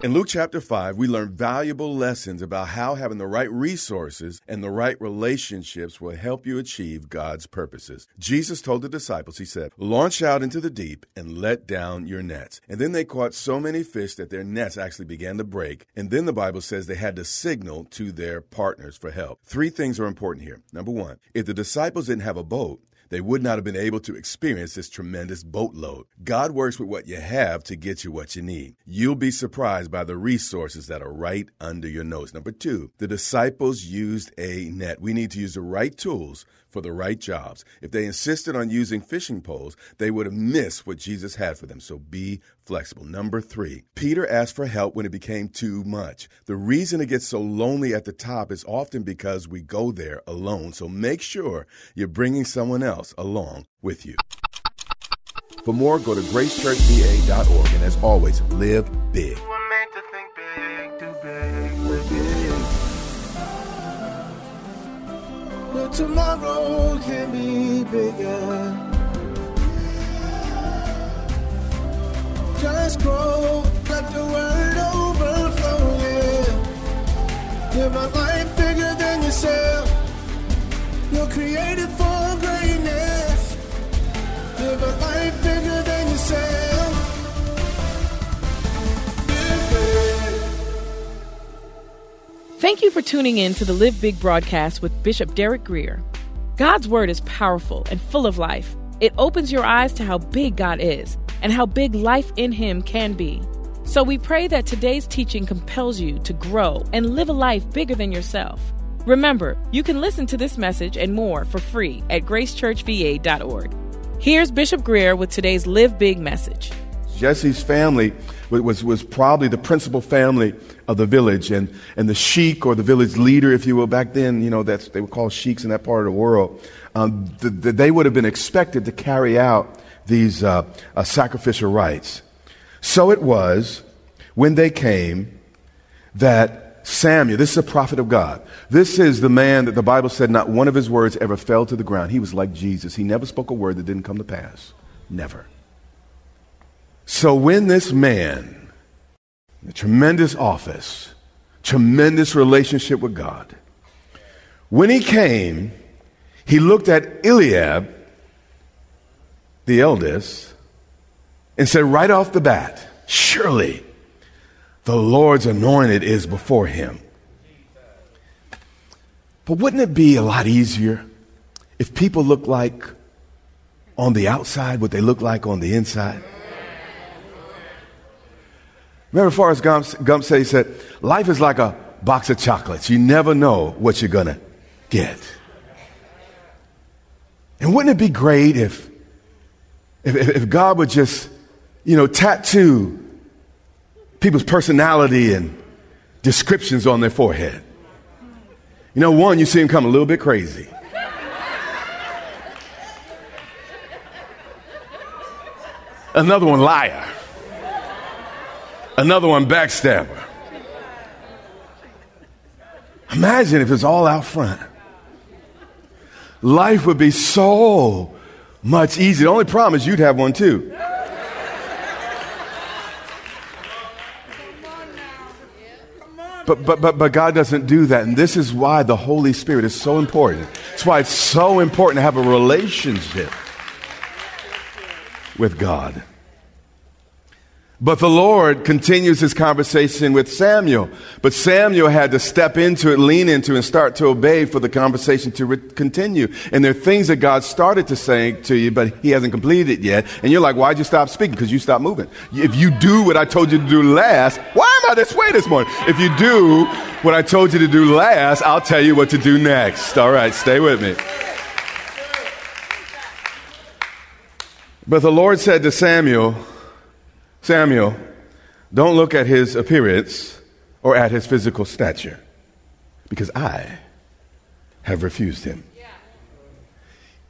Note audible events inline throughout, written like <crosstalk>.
In Luke chapter 5, we learn valuable lessons about how having the right resources and the right relationships will help you achieve God's purposes. Jesus told the disciples, He said, Launch out into the deep and let down your nets. And then they caught so many fish that their nets actually began to break. And then the Bible says they had to signal to their partners for help. Three things are important here. Number one, if the disciples didn't have a boat, they would not have been able to experience this tremendous boatload. God works with what you have to get you what you need. You'll be surprised by the resources that are right under your nose. Number two, the disciples used a net. We need to use the right tools for the right jobs. If they insisted on using fishing poles, they would have missed what Jesus had for them. So be flexible. Number three, Peter asked for help when it became too much. The reason it gets so lonely at the top is often because we go there alone. So make sure you're bringing someone else along with you. For more, go to gracechurchva.org. And as always, live big. Tomorrow can be bigger. Just grow, let the word overflow, yeah. Live a life bigger than yourself. You're created Thank you for tuning in to the Live Big broadcast with Bishop Derek Grier. God's Word is powerful and full of life. It opens your eyes to how big God is and how big life in Him can be. So we pray that today's teaching compels you to grow and live a life bigger than yourself. Remember, you can listen to this message and more for free at gracechurchva.org. Here's Bishop Grier with today's Live Big message. Jesse's family was, was probably the principal family of the village, and, and the sheik or the village leader, if you will, back then, you know, that's, they were called sheiks in that part of the world, um, the, the, they would have been expected to carry out these uh, uh, sacrificial rites. So it was when they came that Samuel, this is a prophet of God. This is the man that the Bible said not one of his words ever fell to the ground. He was like Jesus. He never spoke a word that didn't come to pass. Never. So when this man, a tremendous office, tremendous relationship with God, when he came, he looked at Eliab, the eldest, and said right off the bat, Surely the Lord's anointed is before him. But wouldn't it be a lot easier if people look like on the outside what they look like on the inside? Remember Forrest Gump, Gump said, he said, life is like a box of chocolates. You never know what you're going to get. And wouldn't it be great if, if, if God would just, you know, tattoo people's personality and descriptions on their forehead? You know, one, you see him come a little bit crazy. Another one, liar. Another one, backstabber. Imagine if it's all out front. Life would be so much easier. The only problem is you'd have one too. But, but, but, but God doesn't do that. And this is why the Holy Spirit is so important. It's why it's so important to have a relationship with God. But the Lord continues his conversation with Samuel. But Samuel had to step into it, lean into it, and start to obey for the conversation to re- continue. And there are things that God started to say to you, but he hasn't completed it yet. And you're like, why'd you stop speaking? Because you stopped moving. If you do what I told you to do last, why am I this way this morning? If you do what I told you to do last, I'll tell you what to do next. All right, stay with me. But the Lord said to Samuel, Samuel, don't look at his appearance or at his physical stature, because I have refused him.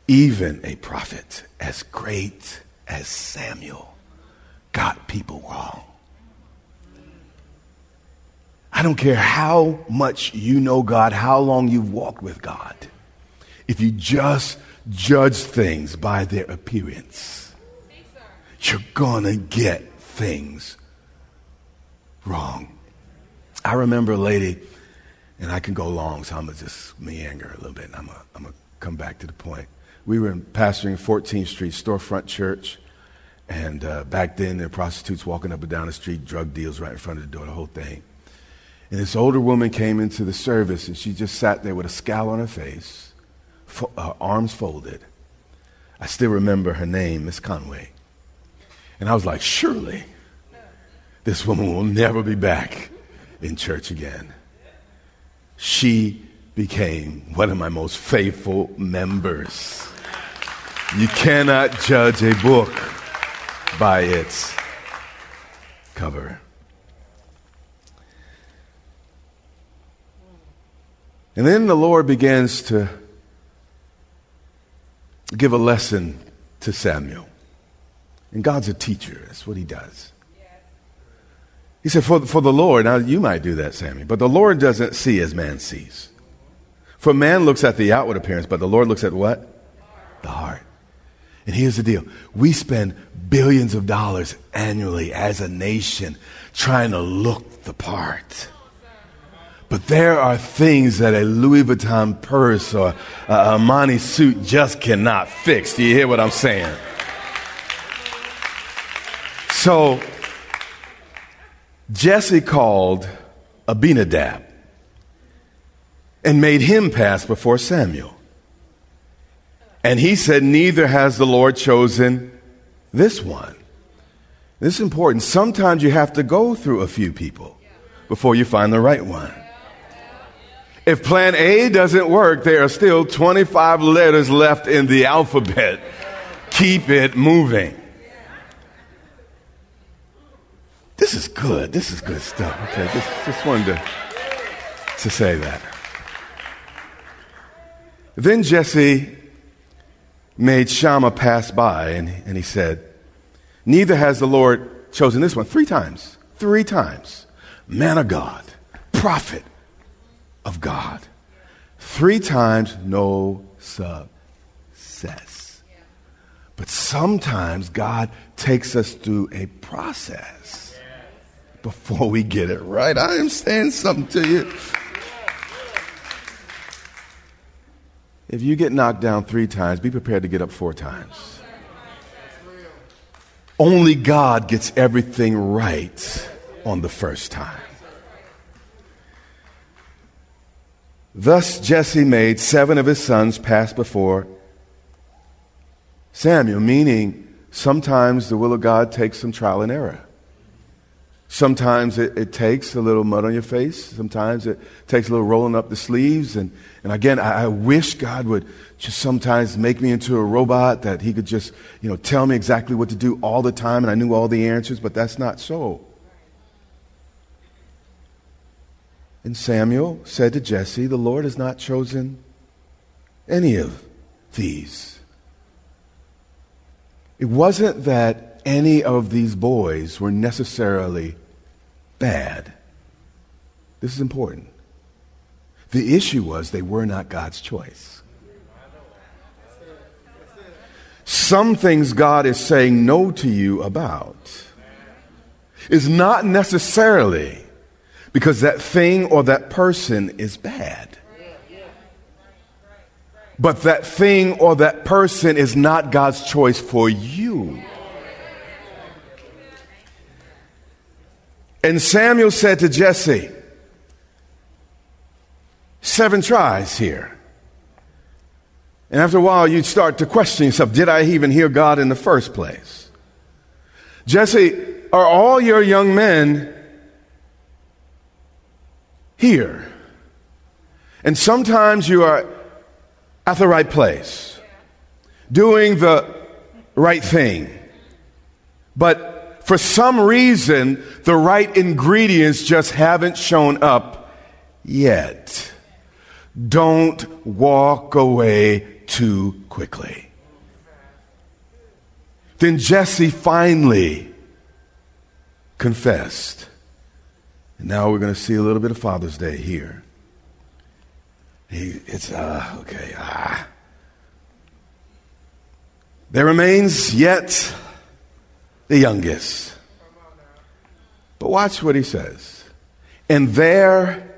Even a prophet as great as Samuel got people wrong. I don't care how much you know God, how long you've walked with God. If you just judge things by their appearance, you're going to get things wrong. I remember a lady, and I can go long, so I'm going to just meander a little bit, and I'm going to come back to the point. We were pastoring 14th Street Storefront Church, and uh, back then there were prostitutes walking up and down the street, drug deals right in front of the door, the whole thing. And this older woman came into the service, and she just sat there with a scowl on her face, fo- uh, arms folded. I still remember her name, Miss Conway. And I was like, surely this woman will never be back in church again. She became one of my most faithful members. You cannot judge a book by its cover. And then the Lord begins to give a lesson to Samuel. And God's a teacher, that's what he does. He said, for, for the Lord, now you might do that, Sammy, but the Lord doesn't see as man sees. For man looks at the outward appearance, but the Lord looks at what? The heart. And here's the deal we spend billions of dollars annually as a nation trying to look the part. But there are things that a Louis Vuitton purse or a Armani suit just cannot fix. Do you hear what I'm saying? So, Jesse called Abinadab and made him pass before Samuel. And he said, Neither has the Lord chosen this one. This is important. Sometimes you have to go through a few people before you find the right one. If plan A doesn't work, there are still 25 letters left in the alphabet. Keep it moving. This is good. This is good stuff. Okay, just, just wanted to, to say that. Then Jesse made Shammah pass by, and, and he said, Neither has the Lord chosen this one. Three times. Three times. Man of God, prophet of God. Three times, no success. But sometimes God takes us through a process before we get it right. I am saying something to you. If you get knocked down three times, be prepared to get up four times. Only God gets everything right on the first time. Thus Jesse made seven of his sons pass before Samuel, meaning sometimes the will of God takes some trial and error. Sometimes it, it, takes a little mud on your face. Sometimes it takes a little rolling up the sleeves. And, and again, I, I, wish God would just sometimes make me into a robot that he could just, you know, tell me exactly what to do all the time and I knew all the answers, but that's not so. And Samuel said to Jesse, The Lord has not chosen any of these. It wasn't that any of these boys were necessarily bad. This is important. The issue was they were not God's choice. Some things God is saying no to you about is not necessarily because that thing or that person is bad. But that thing or that person is not God's choice for you. And Samuel said to Jesse, Seven tries here. And after a while, you'd start to question yourself Did I even hear God in the first place? Jesse, are all your young men here? And sometimes you are at the right place, doing the right thing. But for some reason, the right ingredients just haven't shown up yet. Don't walk away too quickly. Then Jesse finally confessed. And now we're going to see a little bit of Father's Day here. He, it's, uh, okay, ah. There remains yet the youngest. But watch what he says. And there,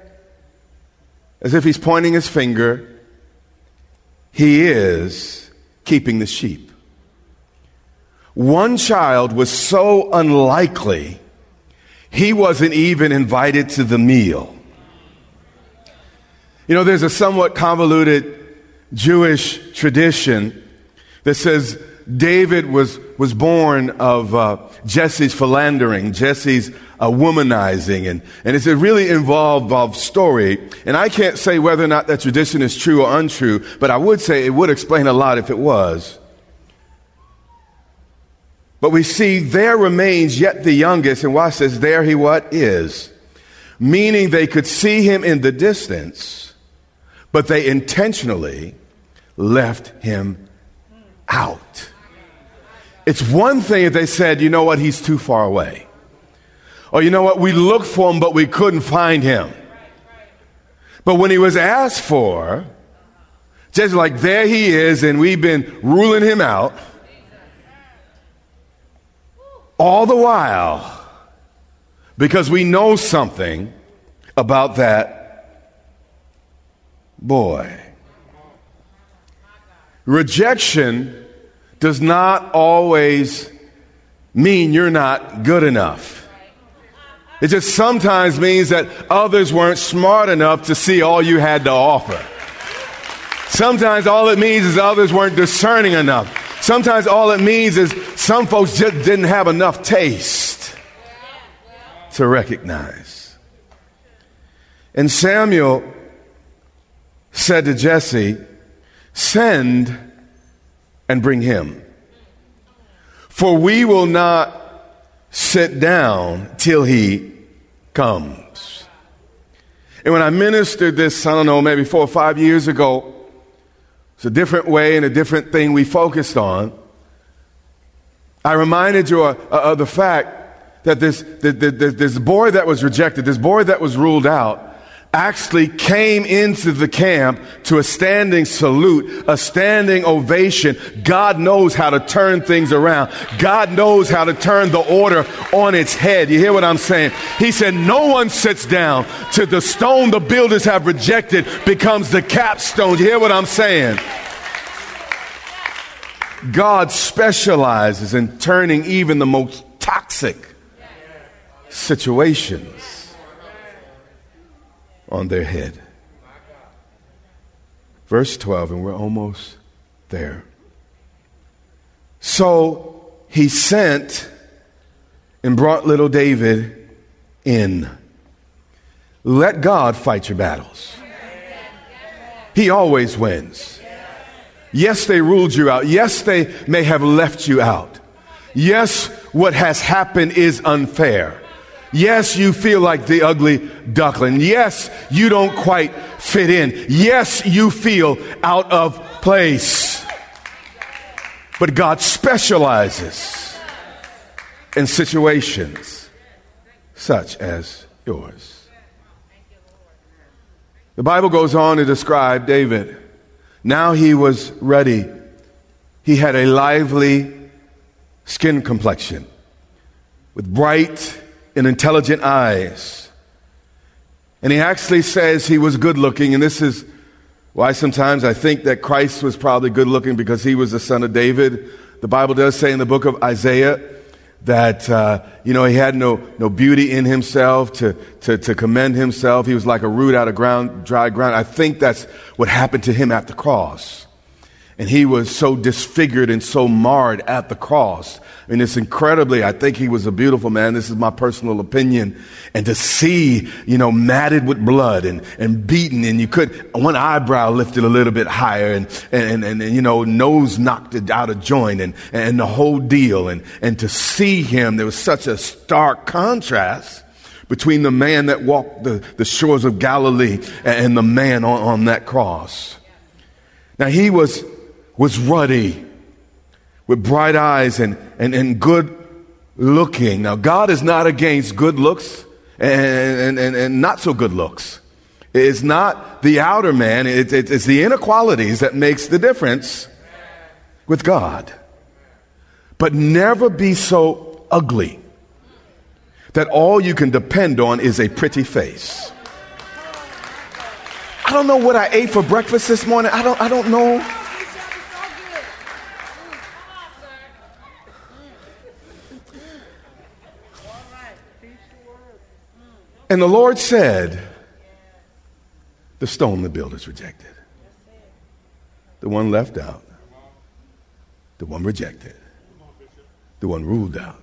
as if he's pointing his finger, he is keeping the sheep. One child was so unlikely, he wasn't even invited to the meal. You know, there's a somewhat convoluted Jewish tradition that says David was, was born of uh, Jesse's philandering, Jesse's uh, womanizing, and, and it's a really involved, involved story. And I can't say whether or not that tradition is true or untrue, but I would say it would explain a lot if it was. But we see there remains yet the youngest, and why says there he what is, meaning they could see him in the distance, but they intentionally left him out. It's one thing if they said, you know what, he's too far away. Or you know what, we looked for him, but we couldn't find him. But when he was asked for, just like there he is, and we've been ruling him out, all the while, because we know something about that boy. Rejection does not always mean you're not good enough. It just sometimes means that others weren't smart enough to see all you had to offer. Sometimes all it means is others weren't discerning enough. Sometimes all it means is some folks just didn't have enough taste to recognize. And Samuel said to Jesse, Send and bring him. For we will not sit down till he comes. And when I ministered this, I don't know, maybe four or five years ago, it's a different way and a different thing we focused on. I reminded you uh, uh, of, the fact that this, this boy that was rejected, this boy that was ruled out, actually came into the camp to a standing salute, a standing ovation. God knows how to turn things around. God knows how to turn the order on its head. You hear what I'm saying? He said, No one sits down to the stone the builders have rejected becomes the capstone. You hear what I'm saying? God specializes in turning even the most toxic situations on their head. Verse 12, and we're almost there. So he sent and brought little David in. Let God fight your battles. He always wins. Yes, they ruled you out. Yes, they may have left you out. Yes, what has happened is unfair. Yes, you feel like the ugly duckling. Yes, you don't quite fit in. Yes, you feel out of place. But God specializes in situations such as yours. The Bible goes on to describe David. Now he was ready. He had a lively skin complexion with bright and intelligent eyes. And he actually says he was good looking, and this is why sometimes I think that Christ was probably good looking because he was the son of David. The Bible does say in the book of Isaiah that, uh, you know, he had no, no beauty in himself to, to, to commend himself. He was like a root out of ground, dry ground. I think that's what happened to him at the cross. And he was so disfigured and so marred at the cross. Mean, it's incredibly, I think he was a beautiful man. This is my personal opinion. And to see, you know, matted with blood and, and beaten and you could, one eyebrow lifted a little bit higher and, and, and, and you know, nose knocked out of joint and, and the whole deal. And, and to see him, there was such a stark contrast between the man that walked the, the shores of Galilee and the man on, on that cross. Now he was was ruddy with bright eyes and, and, and good looking. Now, God is not against good looks and, and, and, not so good looks. It's not the outer man, it's, it's the inequalities that makes the difference with God. But never be so ugly that all you can depend on is a pretty face. I don't know what I ate for breakfast this morning. I don't, I don't know. And the Lord said, The stone the builders rejected, the one left out, the one rejected, the one ruled out,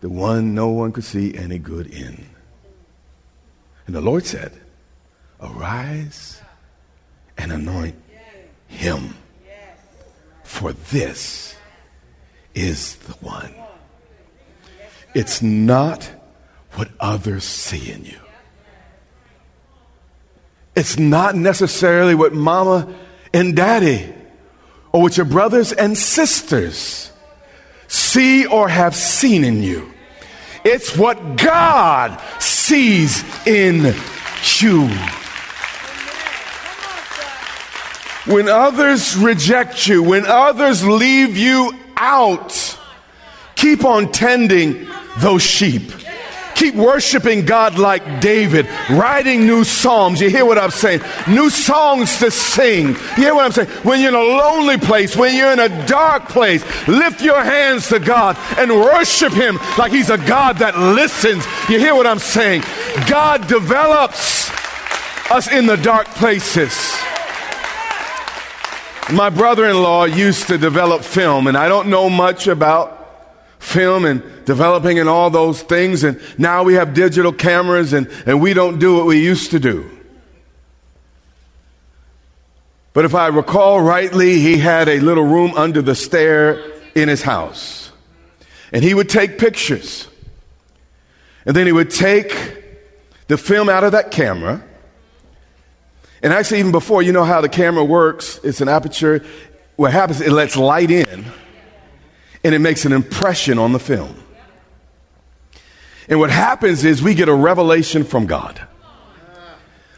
the one no one could see any good in. And the Lord said, Arise and anoint him, for this is the one. It's not what others see in you. It's not necessarily what mama and daddy or what your brothers and sisters see or have seen in you. It's what God sees in you. When others reject you, when others leave you out, keep on tending those sheep. Keep worshiping God like David, writing new psalms. You hear what I'm saying? New songs to sing. You hear what I'm saying? When you're in a lonely place, when you're in a dark place, lift your hands to God and worship Him like He's a God that listens. You hear what I'm saying? God develops us in the dark places. My brother in law used to develop film, and I don't know much about film and developing and all those things. And now we have digital cameras and, and we don't do what we used to do. But if I recall rightly, he had a little room under the stair in his house. And he would take pictures. And then he would take the film out of that camera. And actually, even before, you know how the camera works, it's an aperture. What happens, it lets light in and it makes an impression on the film. And what happens is we get a revelation from God.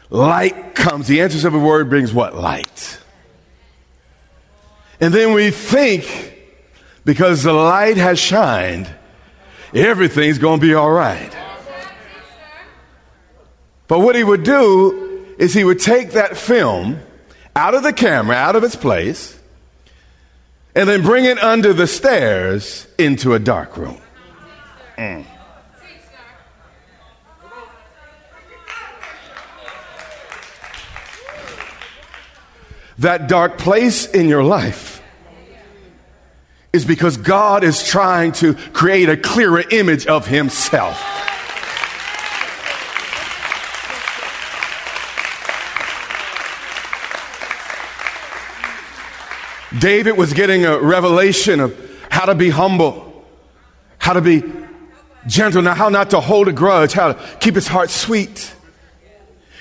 Light comes. The answers of a word brings what? Light. And then we think because the light has shined, everything's going to be all right. But what he would do is he would take that film out of the camera, out of its place, and then bring it under the stairs into a dark room. Mm. That dark place in your life is because God is trying to create a clearer image of Himself. David was getting a revelation of how to be humble, how to be gentle, now how not to hold a grudge, how to keep his heart sweet.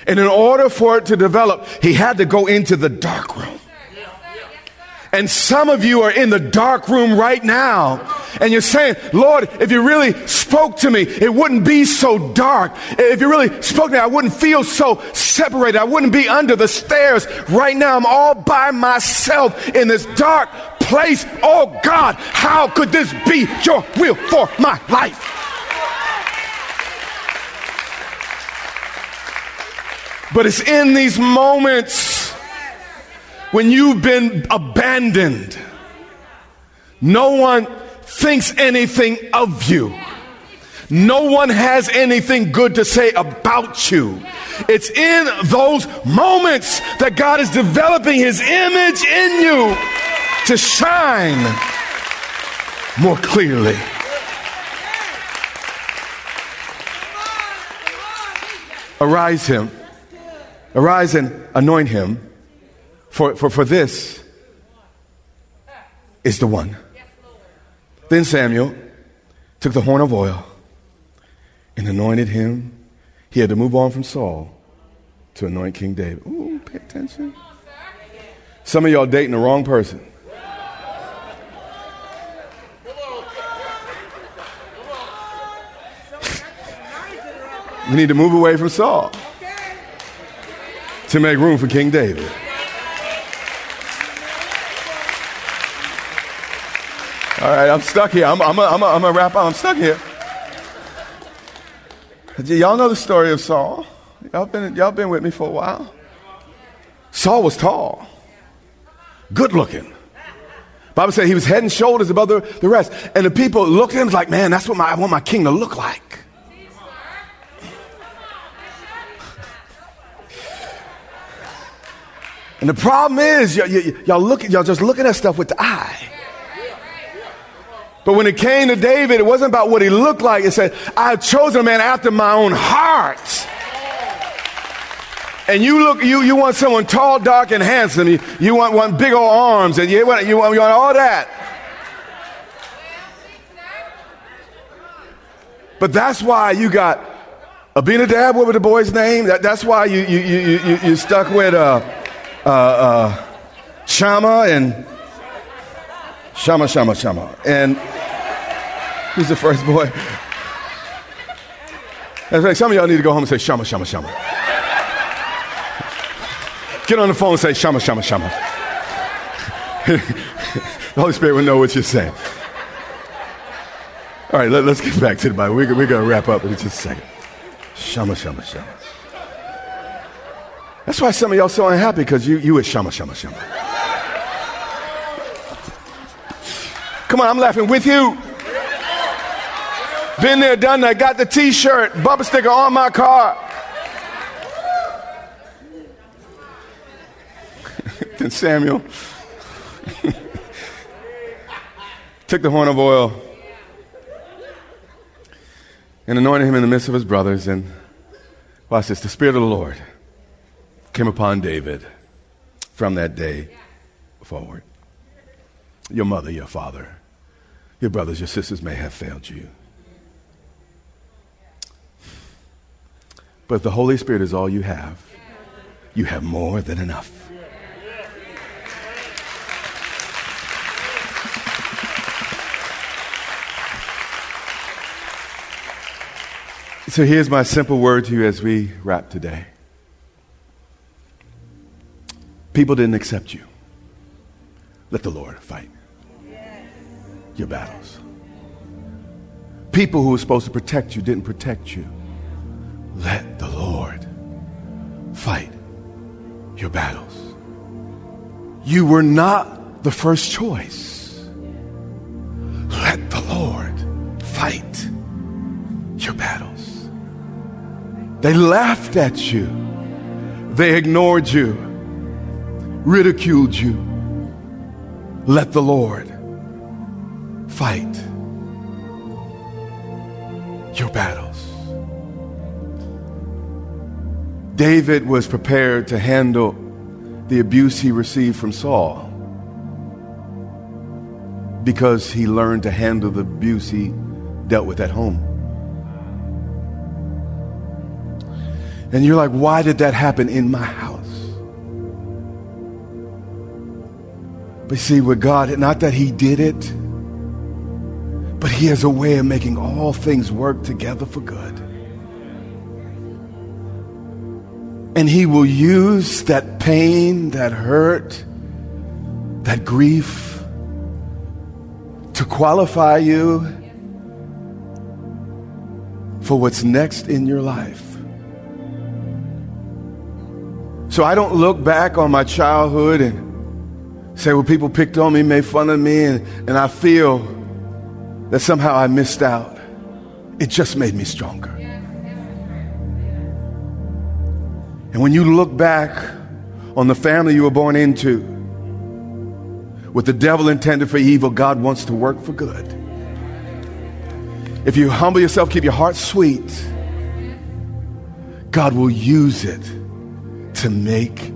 And in order for it to develop, he had to go into the dark room. And some of you are in the dark room right now. And you're saying, Lord, if you really spoke to me, it wouldn't be so dark. If you really spoke to me, I wouldn't feel so separated. I wouldn't be under the stairs. Right now, I'm all by myself in this dark place. Oh God, how could this be your will for my life? But it's in these moments when you've been abandoned. No one thinks anything of you. No one has anything good to say about you. It's in those moments that God is developing His image in you to shine more clearly. Arise him. Arise and anoint him. For, for, for this is the one. Then Samuel took the horn of oil and anointed him. He had to move on from Saul to anoint King David. Ooh, pay attention. Some of y'all dating the wrong person. we need to move away from Saul to make room for King David. All right, I'm stuck here. I'm, I'm, I'm a wrap up. I'm stuck here. Y'all know the story of Saul. Y'all been, y'all been with me for a while. Saul was tall, good looking. Bible said he was head and shoulders above the, the rest. And the people looked at him like, man, that's what my, I want my king to look like. And the problem is, y- y- y'all look, y'all just looking at stuff with the eye. But when it came to David, it wasn't about what he looked like. It said, I have chosen a man after my own heart. And you look, you, you want someone tall, dark, and handsome. You, you want one big old arms, and you want, you want, you want all that. But that's why you got Abinadab, what was the boy's name? That, that's why you, you, you, you, you stuck with uh, uh, uh, Shammah and Shammah, Shammah, Shammah. And who's the first boy? That's right. Some of y'all need to go home and say Shammah, Shammah, Shammah. Get on the phone and say Shammah, Shammah, Shammah. <laughs> the Holy Spirit will know what you're saying. All right, let, us get back to the Bible. We're, we're going to wrap up in just a second. Shammah, Shammah, Shammah. That's why some of y'all so unhappy because you, you is Shammah, Shammah, Shammah. Come on, I'm laughing with you. Been there, done that, got the t shirt, bumper sticker on my car. <laughs> then Samuel <laughs> took the horn of oil and anointed him in the midst of his brothers. And watch this the Spirit of the Lord came upon David from that day forward. Your mother, your father, your brothers, your sisters may have failed you. But the Holy Spirit is all you have, you have more than enough. So here's my simple word to you as we wrap today. People didn't accept you. Let the Lord fight your battles. People who were supposed to protect you didn't protect you. Let the Lord fight your battles. You were not the first choice. Let the Lord fight your battles. They laughed at you. They ignored you, ridiculed you. Let the Lord fight your battles. David was prepared to handle the abuse he received from Saul because he learned to handle the abuse he dealt with at home. And you're like, why did that happen in my house? But see, with God, not that He did it, but He has a way of making all things work together for good. And He will use that pain, that hurt, that grief to qualify you for what's next in your life. So I don't look back on my childhood and say, well, people picked on me, made fun of me, and, and I feel that somehow I missed out. It just made me stronger. And when you look back on the family you were born into, what the devil intended for evil, God wants to work for good. If you humble yourself, keep your heart sweet, God will use it to make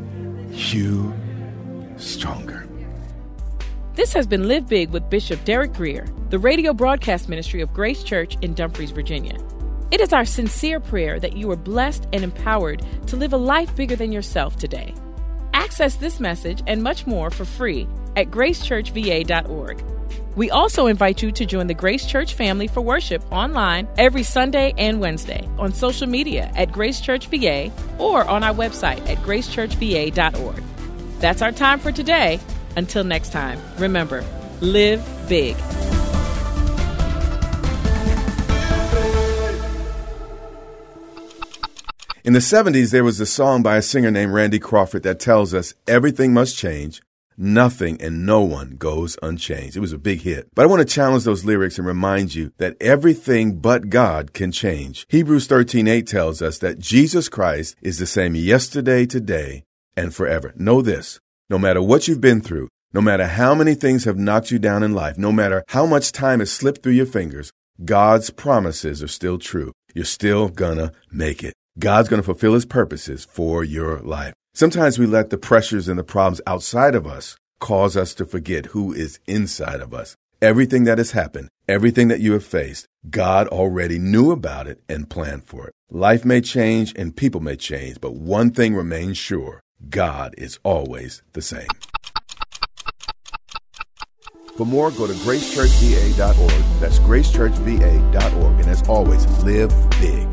you stronger. This has been Live Big with Bishop Derek Grier, the radio broadcast ministry of Grace Church in Dumfries, Virginia. It is our sincere prayer that you are blessed and empowered to live a life bigger than yourself today. Access this message and much more for free at gracechurchva.org. We also invite you to join the Grace Church family for worship online every Sunday and Wednesday on social media at Grace Church VA or on our website at gracechurchva.org. That's our time for today. Until next time, remember, live big. In the 70s, there was a song by a singer named Randy Crawford that tells us everything must change. Nothing and no one goes unchanged. It was a big hit. But I want to challenge those lyrics and remind you that everything but God can change. Hebrews 13:8 tells us that Jesus Christ is the same yesterday, today, and forever. Know this. No matter what you've been through, no matter how many things have knocked you down in life, no matter how much time has slipped through your fingers, God's promises are still true. You're still gonna make it. God's gonna fulfill his purposes for your life. Sometimes we let the pressures and the problems outside of us cause us to forget who is inside of us. Everything that has happened, everything that you have faced, God already knew about it and planned for it. Life may change and people may change, but one thing remains sure God is always the same. For more, go to gracechurchva.org. That's gracechurchva.org. And as always, live big.